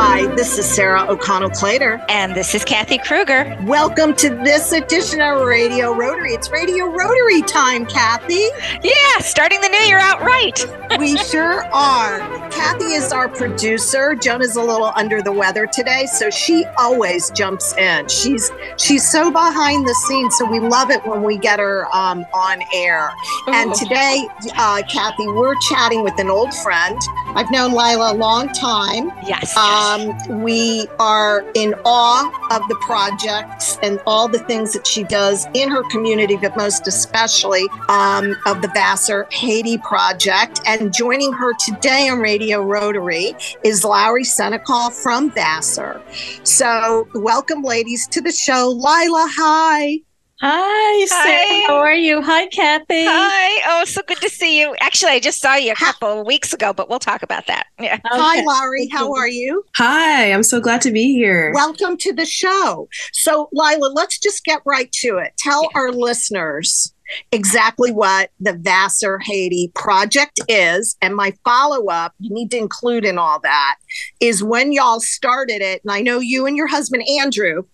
Hi, this is Sarah O'Connell Clater. And this is Kathy Kruger. Welcome to this edition of Radio Rotary. It's Radio Rotary time, Kathy. Yeah, starting the new year out right. we sure are. Kathy is our producer. Joan is a little under the weather today, so she always jumps in. She's she's so behind the scenes, so we love it when we get her um, on air. Ooh. And today, uh, Kathy, we're chatting with an old friend. I've known Lila a long time. Yes. Um, we are in awe of the projects and all the things that she does in her community, but most especially um, of the Vassar Haiti Project. And joining her today on Radio Rotary is Lowry Senecal from Vassar. So, welcome, ladies, to the show. Lila, hi. Hi, Sarah. How are you? Hi, Kathy. Hi. Oh, so good to see you. Actually, I just saw you a couple of weeks ago, but we'll talk about that. Yeah. Okay. Hi, Laurie. How are you? Hi. I'm so glad to be here. Welcome to the show. So, Lila, let's just get right to it. Tell yeah. our listeners exactly what the Vassar Haiti project is. And my follow up, you need to include in all that, is when y'all started it. And I know you and your husband, Andrew,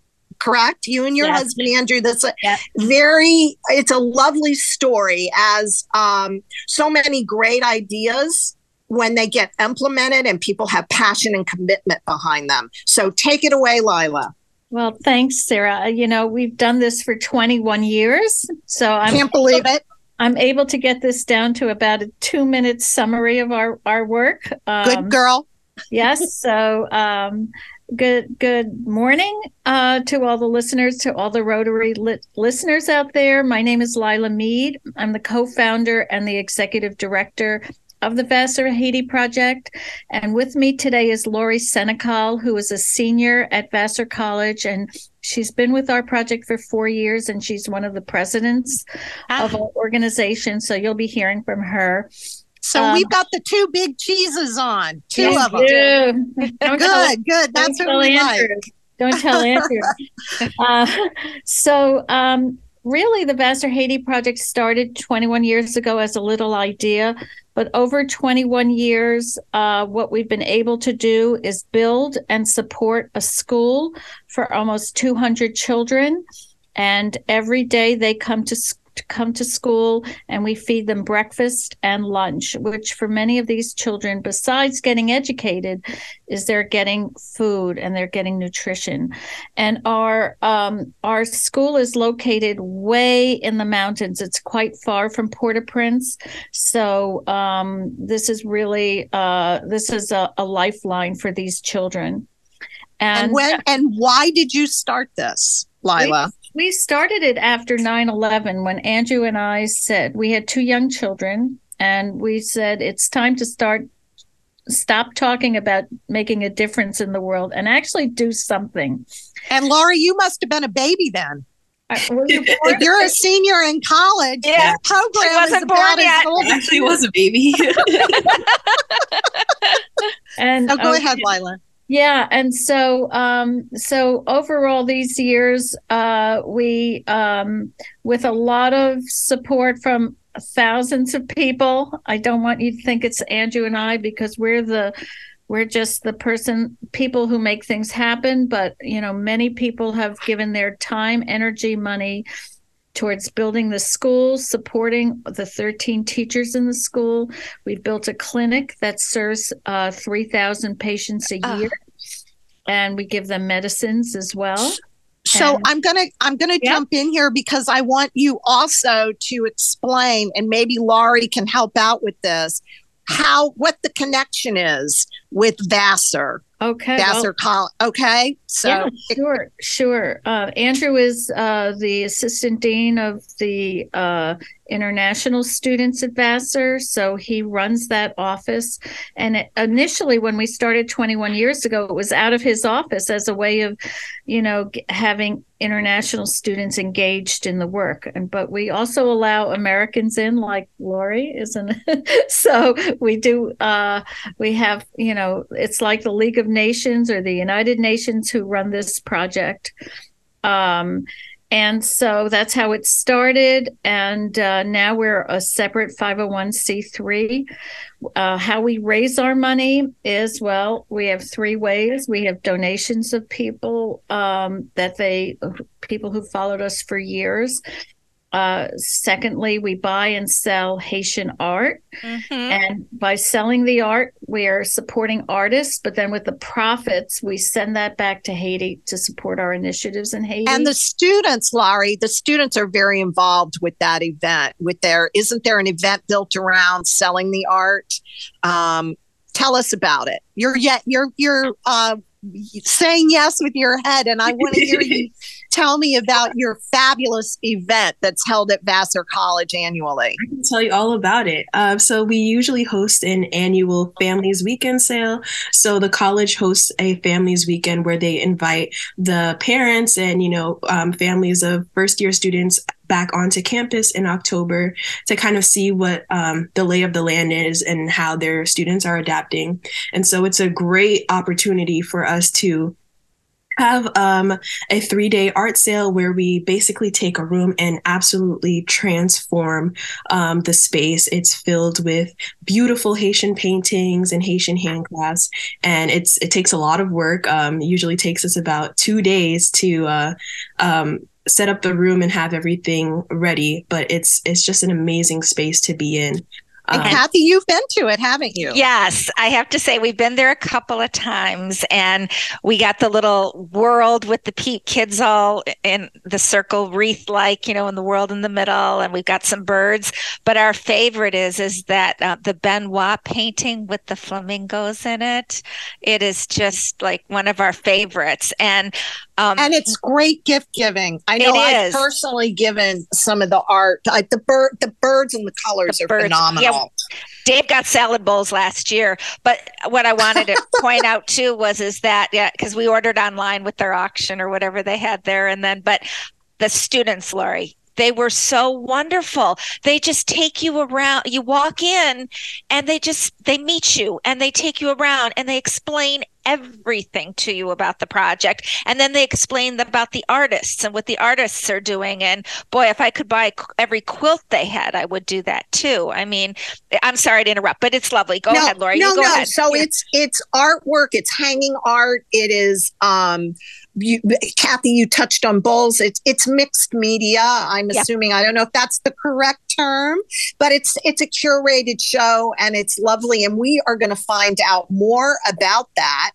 correct? You and your yes. husband Andrew. That's a yep. very. It's a lovely story, as um, so many great ideas when they get implemented and people have passion and commitment behind them. So take it away, Lila. Well, thanks, Sarah. You know, we've done this for 21 years. So I can't believe it. I'm able to get this down to about a two minute summary of our, our work. Um, Good girl. yes. So um, Good good morning uh, to all the listeners, to all the Rotary li- listeners out there. My name is Lila Mead. I'm the co-founder and the executive director of the Vassar Haiti Project. And with me today is Lori Senecal, who is a senior at Vassar College, and she's been with our project for four years, and she's one of the presidents ah. of our organization. So you'll be hearing from her. So um, we've got the two big cheeses on, two of them. good, tell, good. That's what we Andrew. like. Don't tell Andrew. uh, so, um, really, the Vassar Haiti project started 21 years ago as a little idea, but over 21 years, uh, what we've been able to do is build and support a school for almost 200 children. And every day they come to school to come to school and we feed them breakfast and lunch, which for many of these children, besides getting educated, is they're getting food and they're getting nutrition. And our um, our school is located way in the mountains. It's quite far from Port-au-Prince, so um, this is really uh, this is a, a lifeline for these children. And, and when and why did you start this, Lila? We started it after 9 11 when Andrew and I said we had two young children, and we said it's time to start stop talking about making a difference in the world and actually do something. And Laura, you must have been a baby then. Uh, you if you're a senior in college, yeah. program is about as old. Actually, was a baby. and oh, go okay. ahead, Lila. Yeah, and so um, so overall these years, uh, we um, with a lot of support from thousands of people. I don't want you to think it's Andrew and I because we're the we're just the person people who make things happen but you know many people have given their time energy money towards building the school, supporting the 13 teachers in the school. We've built a clinic that serves uh, 3,000 patients a ah. year, and we give them medicines as well. So and, I'm gonna I'm gonna yep. jump in here because I want you also to explain, and maybe Laurie can help out with this, how what the connection is with Vassar. Okay. Vassar well, College. Okay. So yeah, sure, sure. Uh, Andrew is uh, the assistant dean of the uh, international students at so he runs that office. And it, initially, when we started 21 years ago, it was out of his office as a way of, you know, having international students engaged in the work. And but we also allow Americans in, like Lori, isn't it? so we do. Uh, we have, you know, it's like the League of Nations or the United Nations who run this project. Um, and so that's how it started. And uh, now we're a separate 501c3. Uh, how we raise our money is well, we have three ways. We have donations of people um, that they, people who followed us for years. Uh, secondly, we buy and sell Haitian art. Mm-hmm. And by selling the art, we are supporting artists. But then with the profits, we send that back to Haiti to support our initiatives in Haiti. And the students, Laurie, the students are very involved with that event. With their, isn't there an event built around selling the art? Um, tell us about it. You're yet you're you're uh, saying yes with your head, and I want to hear you tell me about your fabulous event that's held at Vassar College annually. I can tell you all about it. Uh, so, we usually host an annual Families Weekend sale. So, the college hosts a Families Weekend where they invite the parents and, you know, um, families of first year students back onto campus in October to kind of see what um, the lay of the land is and how their students are adapting. And so it's a great opportunity for us to have um, a three day art sale where we basically take a room and absolutely transform um, the space. It's filled with beautiful Haitian paintings and Haitian handcrafts, and it's it takes a lot of work. Um, usually takes us about two days to uh, um, set up the room and have everything ready but it's it's just an amazing space to be in and um, Kathy, you've been to it, haven't you? Yes, I have to say we've been there a couple of times, and we got the little world with the kids all in the circle wreath, like you know, in the world in the middle, and we've got some birds. But our favorite is is that uh, the Benoit painting with the flamingos in it. It is just like one of our favorites, and um, and it's great gift giving. I know I've personally given some of the art. I, the bird, the birds and the colors the are birds. phenomenal. Yeah. Dave got salad bowls last year, but what I wanted to point out too was is that yeah, because we ordered online with their auction or whatever they had there, and then but the students, Lori, they were so wonderful. They just take you around. You walk in and they just they meet you and they take you around and they explain everything to you about the project and then they explain about the artists and what the artists are doing and boy if i could buy every quilt they had i would do that too i mean i'm sorry to interrupt but it's lovely go no, ahead Laurie. no no ahead. so yeah. it's it's artwork it's hanging art it is um you, Kathy, you touched on bowls. It's it's mixed media. I'm yep. assuming. I don't know if that's the correct term, but it's it's a curated show and it's lovely. And we are going to find out more about that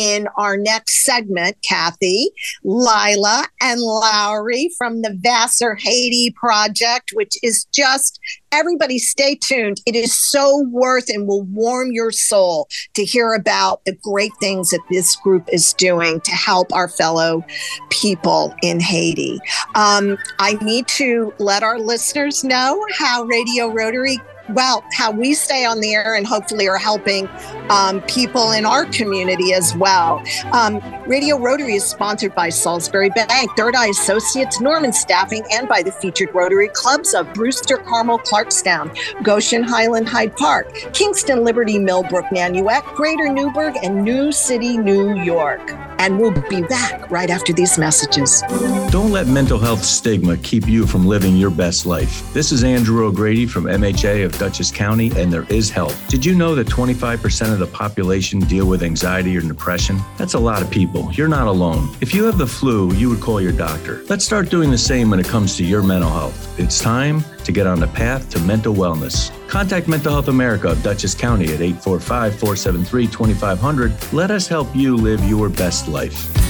in our next segment, Kathy, Lila, and Laurie from the Vassar Haiti Project, which is just everybody stay tuned. It is so worth and will warm your soul to hear about the great things that this group is doing to help our fellow people in Haiti. Um, I need to let our listeners know how Radio Rotary well, how we stay on the air and hopefully are helping um, people in our community as well. Um, Radio Rotary is sponsored by Salisbury Bank, Third Eye Associates, Norman Staffing, and by the featured Rotary clubs of Brewster, Carmel, Clarkstown, Goshen, Highland, Hyde Park, Kingston, Liberty, Millbrook, Nanuet, Greater Newburgh, and New City, New York. And we'll be back right after these messages. Don't let mental health stigma keep you from living your best life. This is Andrew O'Grady from MHA of Dutchess County, and there is help. Did you know that 25% of the population deal with anxiety or depression? That's a lot of people. You're not alone. If you have the flu, you would call your doctor. Let's start doing the same when it comes to your mental health. It's time to get on the path to mental wellness. Contact Mental Health America of Dutchess County at 845 473 2500. Let us help you live your best life.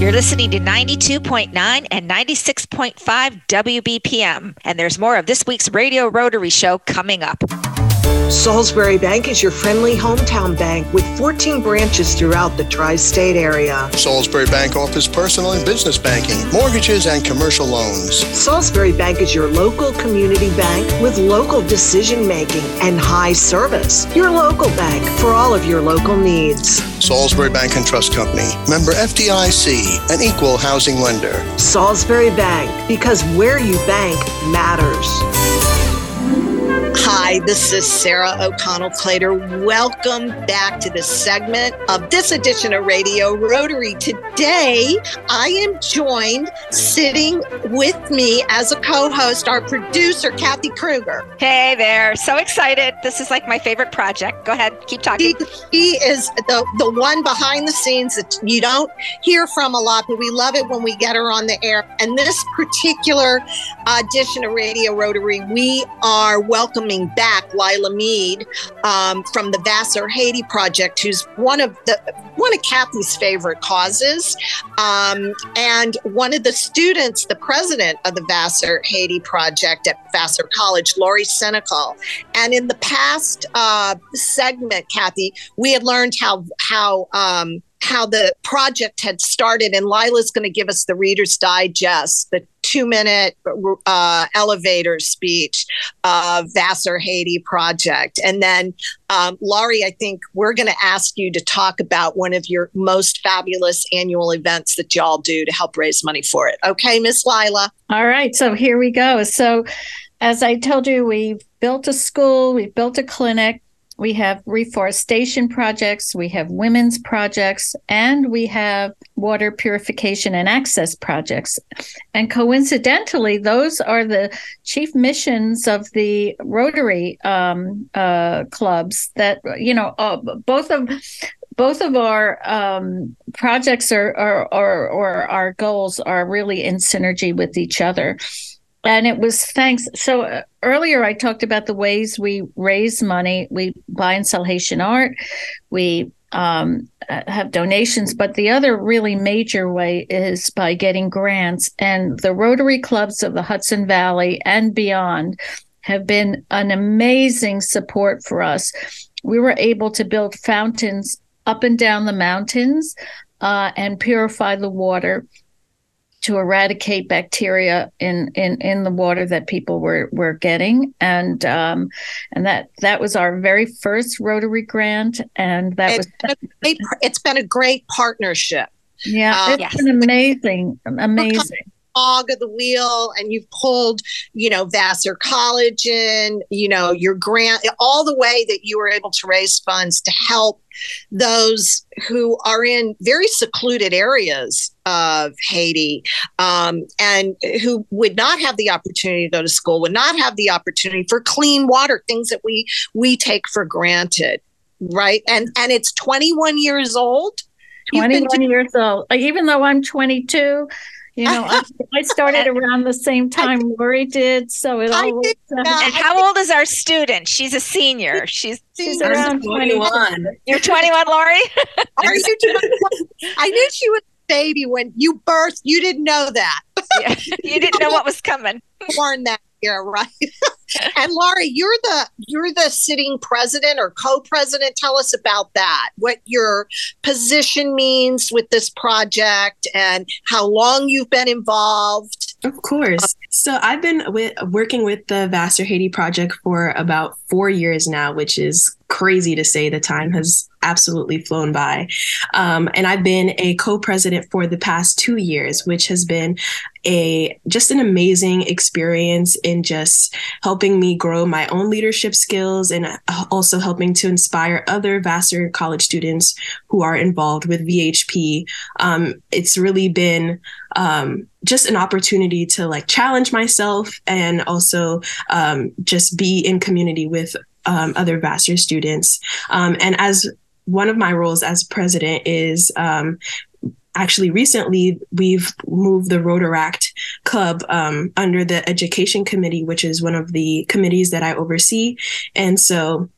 You're listening to 92.9 and 96.5 WBPM. And there's more of this week's Radio Rotary Show coming up. Salisbury Bank is your friendly hometown bank with 14 branches throughout the tri state area. Salisbury Bank offers personal and business banking, mortgages, and commercial loans. Salisbury Bank is your local community bank with local decision making and high service. Your local bank for all of your local needs. Salisbury Bank and Trust Company, member FDIC, an equal housing lender. Salisbury Bank, because where you bank matters. Hi, this is Sarah O'Connell Clater. Welcome back to the segment of this edition of Radio Rotary. Today, I am joined sitting with me as a co host, our producer, Kathy Kruger. Hey there. So excited. This is like my favorite project. Go ahead, keep talking. She, she is the, the one behind the scenes that you don't hear from a lot, but we love it when we get her on the air. And this particular uh, edition of Radio Rotary, we are welcoming back Lila Mead um, from the Vassar Haiti Project, who's one of the one of Kathy's favorite causes, um, and one of the students, the president of the Vassar Haiti Project at Vassar College, Laurie Senecal. And in the past uh, segment, Kathy, we had learned how how um, how the project had started, and Lila's going to give us the Reader's Digest, the two minute uh, elevator speech of Vassar Haiti project. And then, um, Laurie, I think we're going to ask you to talk about one of your most fabulous annual events that y'all do to help raise money for it. Okay, Miss Lila. All right. So here we go. So, as I told you, we've built a school, we've built a clinic, we have reforestation projects, we have women's projects, and we have water purification and access projects. And coincidentally, those are the chief missions of the Rotary um, uh, clubs that, you know, uh, both of both of our um, projects are, or our goals are really in synergy with each other and it was thanks. So uh, earlier I talked about the ways we raise money. We buy and sell Haitian art. We um, uh, have donations, but the other really major way is by getting grants. And the Rotary clubs of the Hudson Valley and beyond have been an amazing support for us. We were able to build fountains up and down the mountains uh, and purify the water to eradicate bacteria in, in, in the water that people were, were getting. And um, and that that was our very first Rotary grant. And that it's was been great, it's been a great partnership. Yeah, um, it's yes. been amazing. Amazing cog of the wheel and you've pulled, you know, Vassar College in, you know, your grant, all the way that you were able to raise funds to help those who are in very secluded areas of Haiti um, and who would not have the opportunity to go to school, would not have the opportunity for clean water, things that we we take for granted, right? And and it's 21 years old. 21 years old. Even though I'm 22, you know, I, I, started around the same time Lori did, so it all. Did, and how old is our student? She's a senior. She's she's around 21. You're 21, Lori. Are you 21? I knew she was a baby when you birthed. You didn't know that. yeah, you didn't know what was coming. Born that year, right? and Laurie, you're the you're the sitting president or co-president. Tell us about that. What your position means with this project and how long you've been involved. Of course. So I've been with, working with the Vassar Haiti project for about four years now, which is crazy to say. The time has absolutely flown by. Um, and I've been a co-president for the past two years, which has been a just an amazing experience in just helping me grow my own leadership skills and also helping to inspire other Vassar college students who are involved with VHP. Um, it's really been um, just an opportunity to like challenge myself and also um, just be in community with um, other Vassar students. Um, and as one of my roles as president is um, actually recently we've moved the Rotaract Club um, under the Education Committee, which is one of the committees that I oversee. And so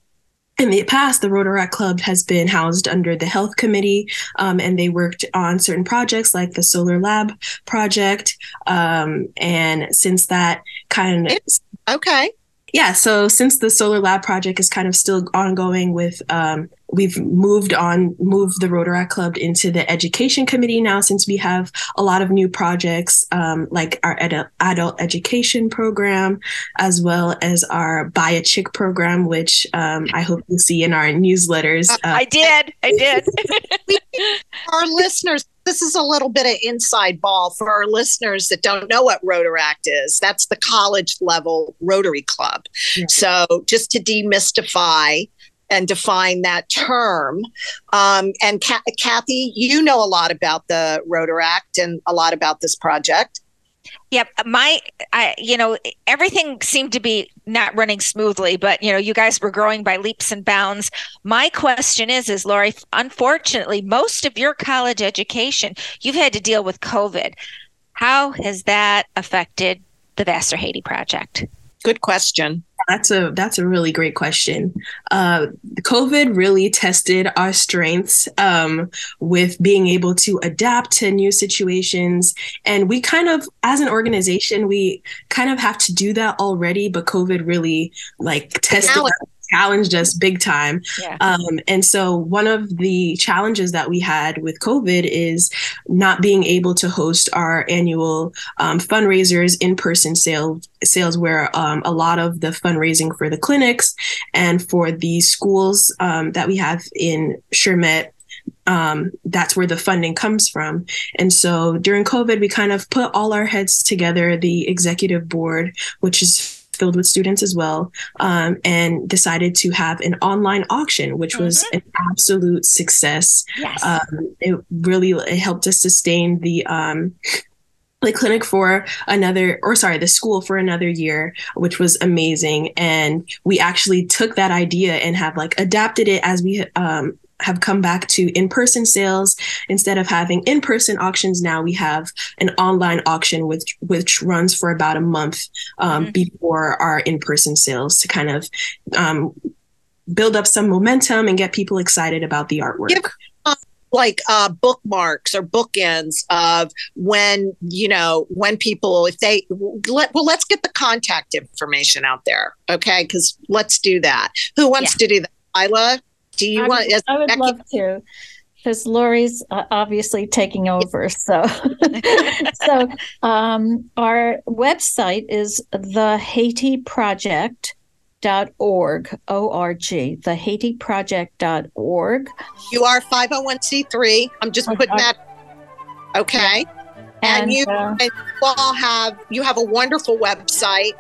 in the past, the Rotaract Club has been housed under the Health Committee, um, and they worked on certain projects like the Solar Lab project. Um, and since that kind of okay, Yeah, so since the Solar Lab project is kind of still ongoing with um, we've moved on, moved the Rotaract Club into the education committee now since we have a lot of new projects um, like our ed- adult education program, as well as our Buy a Chick program, which um, I hope you'll see in our newsletters. Uh, I did. I did. our listeners, this is a little bit of inside ball for our listeners that don't know what Rotaract is. That's the college level Rotary Club. Yeah. So just to demystify, and define that term. Um, and Kathy, you know a lot about the Rotaract and a lot about this project. Yep, uh, my, I, you know, everything seemed to be not running smoothly, but you know, you guys were growing by leaps and bounds. My question is, is Lori, unfortunately, most of your college education, you've had to deal with COVID. How has that affected the Vassar Haiti project? Good question. That's a that's a really great question. Uh, COVID really tested our strengths um, with being able to adapt to new situations, and we kind of, as an organization, we kind of have to do that already. But COVID really like tested challenged us big time. Yeah. Um, and so one of the challenges that we had with COVID is not being able to host our annual um, fundraisers, in-person sales, sales where um, a lot of the fundraising for the clinics and for the schools um, that we have in Chermaitre um, that's where the funding comes from. And so during COVID, we kind of put all our heads together, the executive board, which is filled with students as well, um, and decided to have an online auction, which mm-hmm. was an absolute success. Yes. Um, it really it helped us sustain the um, the clinic for another or sorry the school for another year which was amazing and we actually took that idea and have like adapted it as we um, have come back to in-person sales. Instead of having in-person auctions now we have an online auction which which runs for about a month um, mm-hmm. before our in-person sales to kind of um, build up some momentum and get people excited about the artwork. Give, uh, like uh, bookmarks or bookends of when you know when people if they let well let's get the contact information out there okay? Because let's do that. Who wants yeah. to do that? Isla do you I want? Would, I would Becky? love to, because Lori's uh, obviously taking over. So, so um, our website is the Haiti Project dot org o-r-g the haiti project dot org you are 501c3 i'm just putting that okay and, and you uh, and you all have you have a wonderful website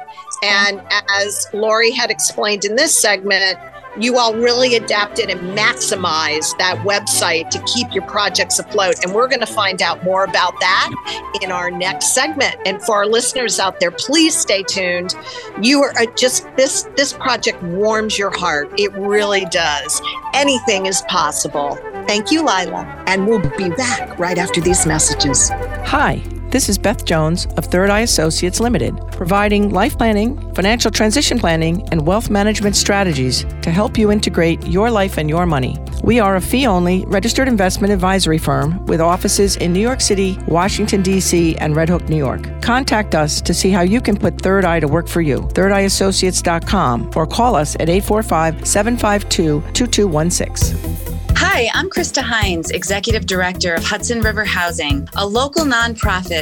and as lori had explained in this segment you all really adapted and maximized that website to keep your projects afloat. And we're going to find out more about that in our next segment. And for our listeners out there, please stay tuned. You are uh, just this this project warms your heart. It really does. Anything is possible. Thank you, Lila. And we'll be back right after these messages. Hi. This is Beth Jones of Third Eye Associates Limited, providing life planning, financial transition planning, and wealth management strategies to help you integrate your life and your money. We are a fee only registered investment advisory firm with offices in New York City, Washington, D.C., and Red Hook, New York. Contact us to see how you can put Third Eye to work for you. ThirdEyeAssociates.com or call us at 845 752 2216. Hi, I'm Krista Hines, Executive Director of Hudson River Housing, a local nonprofit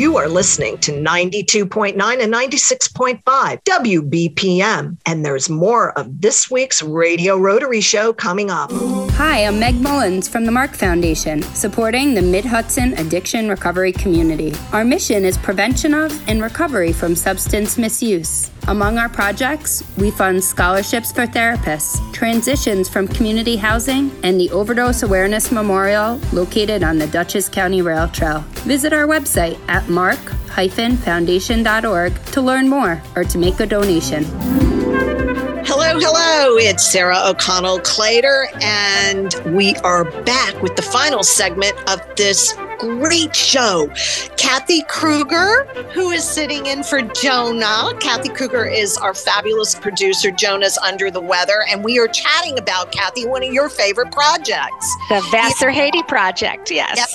You are listening to 92.9 and 96.5 WBPM. And there's more of this week's Radio Rotary Show coming up. Hi, I'm Meg Mullins from the Mark Foundation, supporting the Mid Hudson addiction recovery community. Our mission is prevention of and recovery from substance misuse. Among our projects, we fund scholarships for therapists, transitions from community housing, and the Overdose Awareness Memorial located on the Dutchess County Rail Trail. Visit our website at mark-foundation.org to learn more or to make a donation. Hello, hello. It's Sarah O'Connell Clater, and we are back with the final segment of this great show. Kathy Kruger, who is sitting in for Jonah. Kathy Kruger is our fabulous producer. Jonah's under the weather, and we are chatting about Kathy, one of your favorite projects, the Vassar Haiti project. Yes. Yep.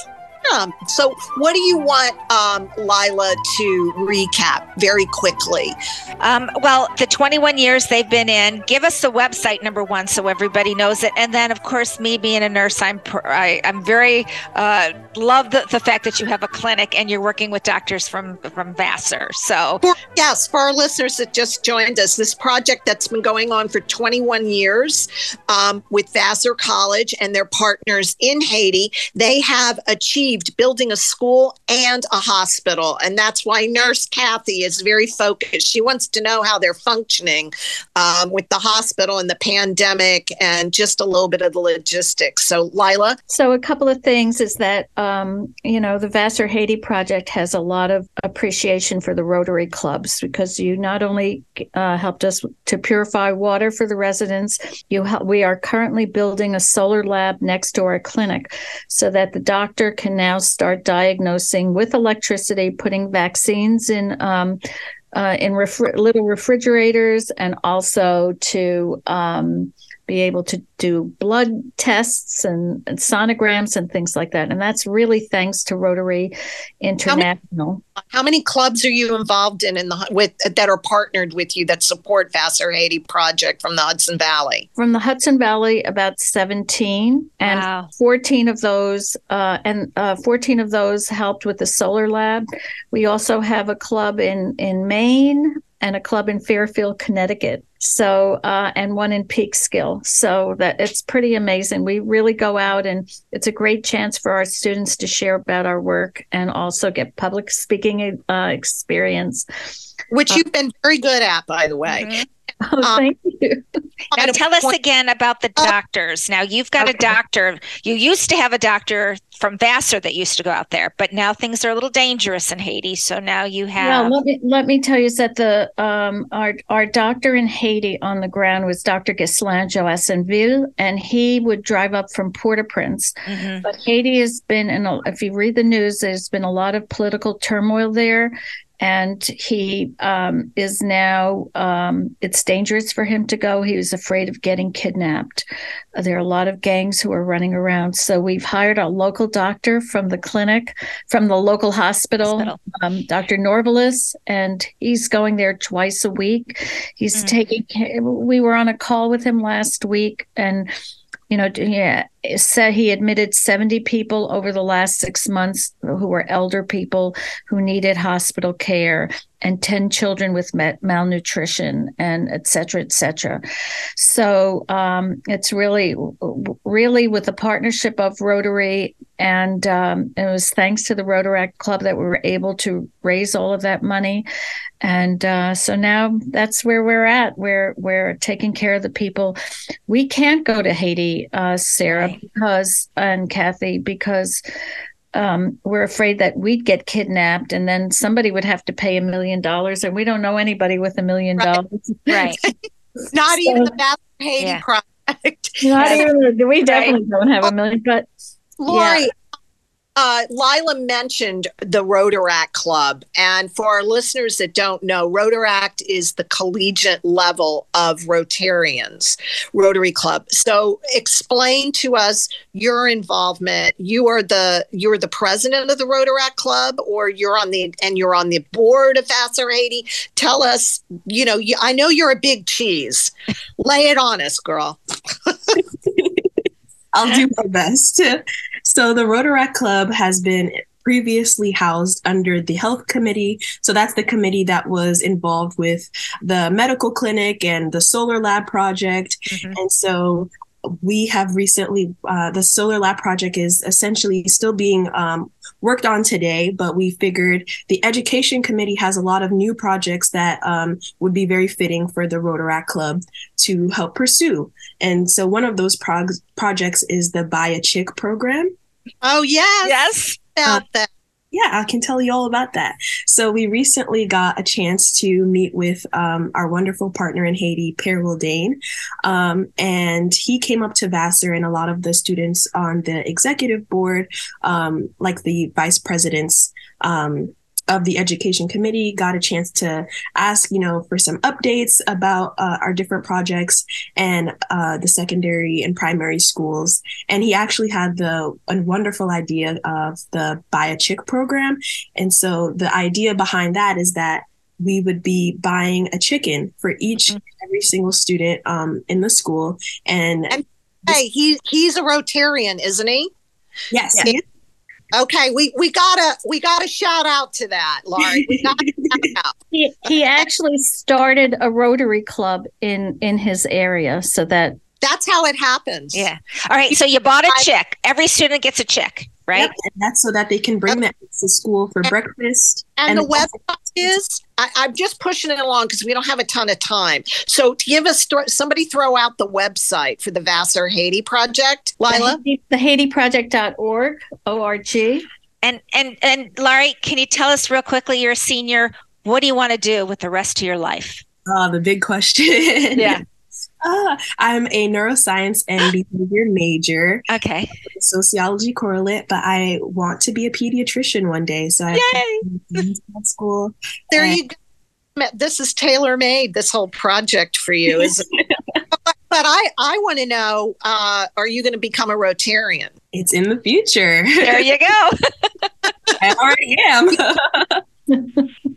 Um, so, what do you want um, Lila to recap very quickly? Um, well, the 21 years they've been in. Give us the website number one, so everybody knows it. And then, of course, me being a nurse, I'm i am very uh, love the, the fact that you have a clinic and you're working with doctors from from Vassar. So, for, yes, for our listeners that just joined us, this project that's been going on for 21 years um, with Vassar College and their partners in Haiti, they have achieved achieved building a school and a hospital. And that's why Nurse Kathy is very focused. She wants to know how they're functioning um, with the hospital and the pandemic and just a little bit of the logistics. So, Lila? So, a couple of things is that, um, you know, the Vassar Haiti project has a lot of appreciation for the Rotary clubs because you not only uh, helped us to purify water for the residents, you help, we are currently building a solar lab next to our clinic so that the doctor can now start diagnosing with electricity, putting vaccines in um, uh, in refri- little refrigerators, and also to um, be able to do blood tests and, and, sonograms and things like that. And that's really thanks to Rotary International. How many, how many clubs are you involved in in the with that are partnered with you that support Vassar Haiti project from the Hudson Valley? From the Hudson Valley, about 17, and wow. 14 of those uh, and uh, 14 of those helped with the solar lab. We also have a club in in Maine and a club in Fairfield, Connecticut. So, uh, and one in Peekskill. So that it's pretty amazing. We really go out and it's a great chance for our students to share about our work and also get public speaking uh, experience. Which uh, you've been very good at, by the way. Mm-hmm. Oh, um, thank you. Now tell us again about the oh. doctors. Now you've got okay. a doctor. You used to have a doctor from Vassar that used to go out there, but now things are a little dangerous in Haiti. So now you have. Well, let me let me tell you that the um our our doctor in Haiti on the ground was Dr. Ghislain Joassinville, and he would drive up from Port-au-Prince. Mm-hmm. But Haiti has been in. A, if you read the news, there's been a lot of political turmoil there, and he um, is now um, it's dangerous for him to go he was afraid of getting kidnapped uh, there are a lot of gangs who are running around so we've hired a local doctor from the clinic from the local hospital, hospital. Um, dr norvalis and he's going there twice a week he's mm-hmm. taking we were on a call with him last week and you know, yeah, said he admitted 70 people over the last six months who were elder people who needed hospital care and 10 children with malnutrition and et cetera, et cetera. So um, it's really, really with the partnership of Rotary and um, it was thanks to the Rotaract Club that we were able to raise all of that money. And uh, so now that's where we're at. We're we're taking care of the people. We can't go to Haiti, uh, Sarah, because and Kathy, because um, we're afraid that we'd get kidnapped and then somebody would have to pay a million dollars, and we don't know anybody with a million dollars. Right. Not so, even the Bath Haiti yeah. project. Not even. We definitely right. don't have a million, but. Lori, yeah uh, Lila mentioned the Rotaract Club. And for our listeners that don't know, Rotaract is the collegiate level of Rotarians, Rotary Club. So explain to us your involvement. You are the you're the president of the Rotaract Club, or you're on the and you're on the board of Haiti. Tell us, you know, you, I know you're a big cheese. Lay it on us, girl. I'll do my best. So the Rotaract Club has been previously housed under the health committee. So that's the committee that was involved with the medical clinic and the solar lab project. Mm-hmm. And so we have recently, uh, the solar lab project is essentially still being um, worked on today, but we figured the education committee has a lot of new projects that um, would be very fitting for the Rotaract Club to help pursue. And so one of those prog- projects is the Buy a Chick program. Oh, yes. Yes. About uh, that yeah, I can tell you all about that. So we recently got a chance to meet with um, our wonderful partner in Haiti, Per Dane, um, and he came up to Vassar and a lot of the students on the executive board, um, like the vice presidents, um, of the education committee got a chance to ask, you know, for some updates about uh, our different projects and uh, the secondary and primary schools. And he actually had the a wonderful idea of the Buy a Chick program. And so the idea behind that is that we would be buying a chicken for each mm-hmm. every single student um, in the school. And, and hey, he he's a Rotarian, isn't he? Yes. Yeah. Okay, we we gotta we gotta shout out to that, Laurie. We gotta shout out. He he actually started a Rotary Club in in his area, so that that's how it happens. Yeah. All right. So you bought a chick. Every student gets a chick, right? Yep, and that's so that they can bring that to school for and, breakfast. And, and the website is I, am just pushing it along because we don't have a ton of time. So to give us somebody throw out the website for the Vassar Haiti project, Lila. The, the HaitiProject.org, O-R-G. And and and Laurie, can you tell us real quickly? You're a senior. What do you want to do with the rest of your life? Oh, the big question. yeah. Uh, I'm a neuroscience and behavior major. Okay. Sociology correlate, but I want to be a pediatrician one day. So I Yay! school. There and- you go. This is tailor made. This whole project for you, is but, I, I want to know: uh, Are you going to become a Rotarian? It's in the future. There you go. I already am.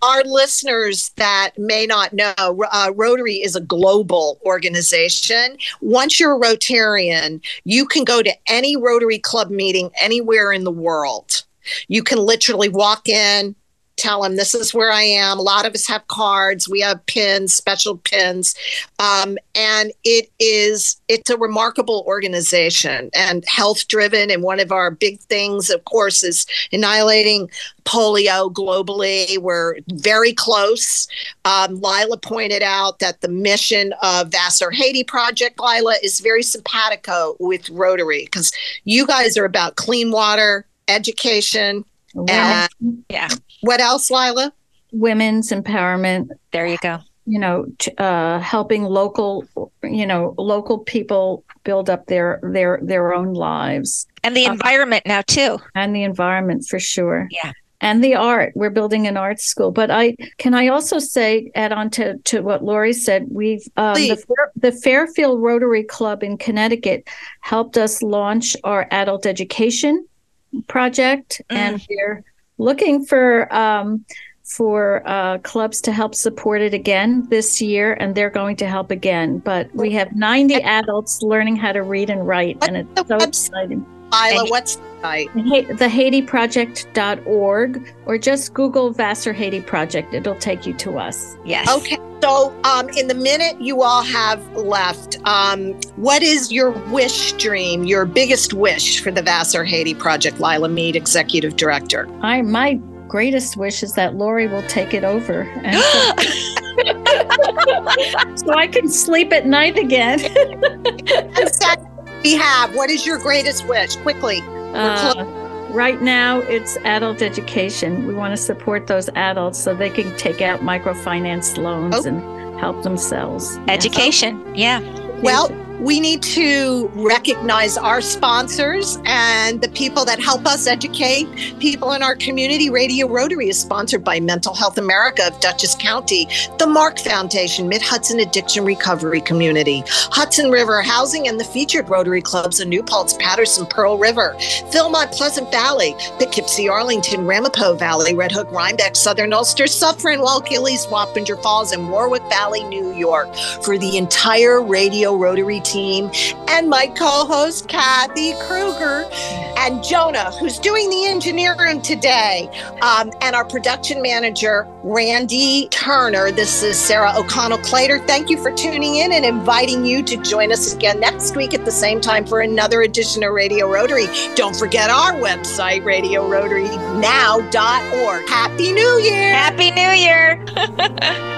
Our listeners that may not know, uh, Rotary is a global organization. Once you're a Rotarian, you can go to any Rotary Club meeting anywhere in the world. You can literally walk in, tell them this is where I am. A lot of us have cards. We have pins, special pins, um, and it is it's a remarkable organization and health driven. And one of our big things, of course, is annihilating polio globally. We're very close. Um, Lila pointed out that the mission of Vassar Haiti Project, Lila, is very simpatico with Rotary because you guys are about clean water, education, and yeah. What else, Lila? Women's empowerment. There you go. You know, uh, helping local, you know, local people build up their their their own lives and the uh, environment uh, now too, and the environment for sure. Yeah, and the art. We're building an art school. But I can I also say, add on to, to what Lori said, we've um, the, the, Fairfield Rotary Club in Connecticut helped us launch our adult education project, mm. and we're looking for um, for uh, clubs to help support it again this year, and they're going to help again. But we have 90 adults learning how to read and write, and it's so exciting. Isla, what's the site? The HaitiProject.org, or just Google Vassar Haiti Project. It'll take you to us. Yes. Okay. So, um, in the minute you all have left, um, what is your wish dream, your biggest wish for the Vassar Haiti Project? Lila Mead, Executive Director. I my greatest wish is that Lori will take it over. so I can sleep at night again. We have. What is your greatest wish? Quickly. Uh, right now, it's adult education. We want to support those adults so they can take out microfinance loans oh. and help themselves. Education. Yeah. Well, we need to recognize our sponsors and the people that help us educate people in our community. Radio Rotary is sponsored by Mental Health America of Dutchess County, the Mark Foundation, Mid Hudson Addiction Recovery Community, Hudson River Housing, and the featured Rotary clubs in New Paltz, Patterson, Pearl River, Philmont, Pleasant Valley, Poughkeepsie, Arlington, Ramapo Valley, Red Hook, Rhinebeck, Southern Ulster, Suffern, Wallkill, Wappinger Falls, and Warwick Valley, New York. For the entire Radio Rotary team, and my co host, Kathy Kruger, and Jonah, who's doing the engineering today, um, and our production manager, Randy Turner. This is Sarah O'Connell Clater. Thank you for tuning in and inviting you to join us again next week at the same time for another edition of Radio Rotary. Don't forget our website, radiorotarynow.org. Happy New Year! Happy New Year!